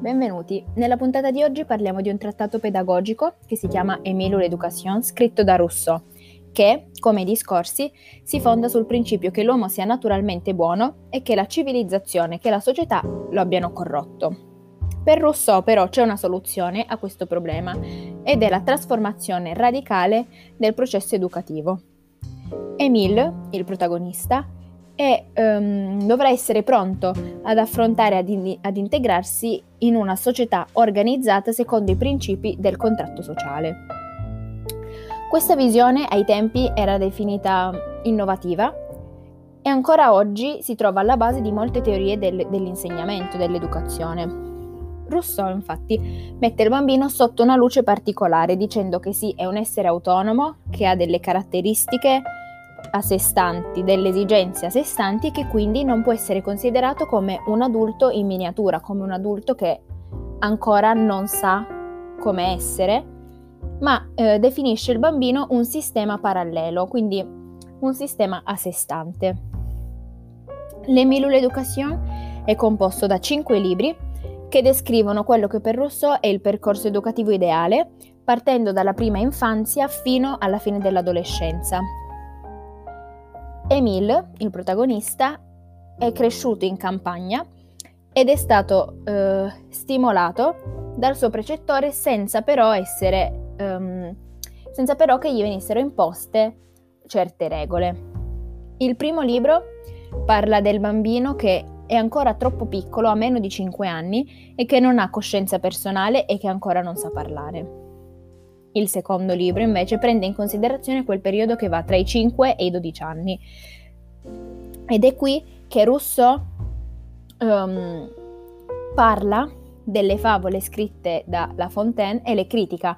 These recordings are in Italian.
benvenuti. Nella puntata di oggi parliamo di un trattato pedagogico che si chiama Emile l'Education, scritto da Rousseau, che, come i discorsi, si fonda sul principio che l'uomo sia naturalmente buono e che la civilizzazione e la società lo abbiano corrotto. Per Rousseau però c'è una soluzione a questo problema ed è la trasformazione radicale del processo educativo. Emile, il protagonista, e um, dovrà essere pronto ad affrontare, ad, in- ad integrarsi in una società organizzata secondo i principi del contratto sociale. Questa visione ai tempi era definita innovativa e ancora oggi si trova alla base di molte teorie del- dell'insegnamento, dell'educazione. Rousseau infatti mette il bambino sotto una luce particolare dicendo che sì, è un essere autonomo, che ha delle caratteristiche a sé stanti, delle esigenze a sé stanti e che quindi non può essere considerato come un adulto in miniatura, come un adulto che ancora non sa come essere, ma eh, definisce il bambino un sistema parallelo, quindi un sistema a sé stante. L'Emile l'Education è composto da cinque libri che descrivono quello che per Rousseau è il percorso educativo ideale, partendo dalla prima infanzia fino alla fine dell'adolescenza, Emile, il protagonista, è cresciuto in campagna ed è stato eh, stimolato dal suo precettore senza però essere um, senza però che gli venissero imposte certe regole. Il primo libro parla del bambino che è ancora troppo piccolo, a meno di 5 anni, e che non ha coscienza personale e che ancora non sa parlare. Il secondo libro invece prende in considerazione quel periodo che va tra i 5 e i 12 anni. Ed è qui che Rousseau um, parla delle favole scritte da La Fontaine e le critica,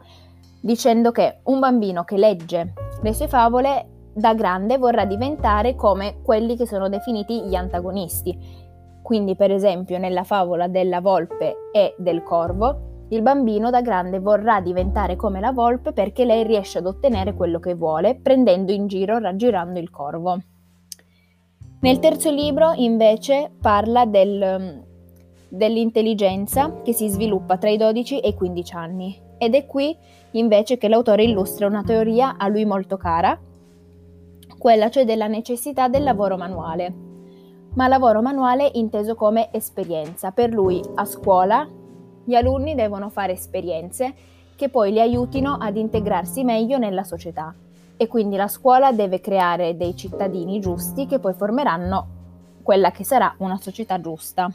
dicendo che un bambino che legge le sue favole da grande vorrà diventare come quelli che sono definiti gli antagonisti. Quindi, per esempio, nella favola della volpe e del corvo, il bambino da grande vorrà diventare come la volpe perché lei riesce ad ottenere quello che vuole, prendendo in giro, raggirando il corvo. Nel terzo libro, invece, parla del, dell'intelligenza che si sviluppa tra i 12 e i 15 anni. Ed è qui, invece, che l'autore illustra una teoria a lui molto cara, quella cioè della necessità del lavoro manuale. Ma lavoro manuale inteso come esperienza. Per lui, a scuola, gli alunni devono fare esperienze che poi li aiutino ad integrarsi meglio nella società e quindi la scuola deve creare dei cittadini giusti che poi formeranno quella che sarà una società giusta.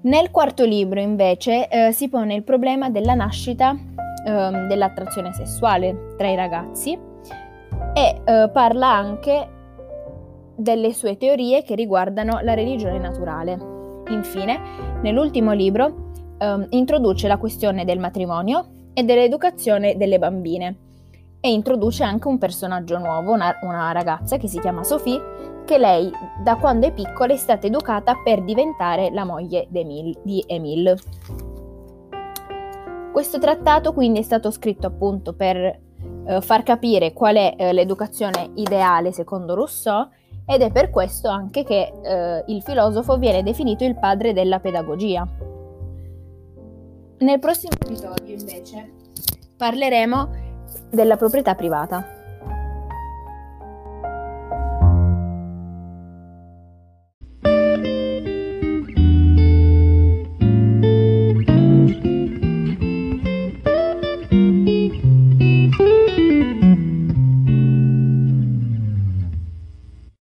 Nel quarto libro invece eh, si pone il problema della nascita eh, dell'attrazione sessuale tra i ragazzi e eh, parla anche delle sue teorie che riguardano la religione naturale. Infine, nell'ultimo libro, um, introduce la questione del matrimonio e dell'educazione delle bambine e introduce anche un personaggio nuovo, una, una ragazza che si chiama Sophie, che lei da quando è piccola è stata educata per diventare la moglie di Emile. Questo trattato quindi è stato scritto appunto per eh, far capire qual è eh, l'educazione ideale secondo Rousseau ed è per questo anche che eh, il filosofo viene definito il padre della pedagogia. Nel prossimo episodio invece parleremo della proprietà privata.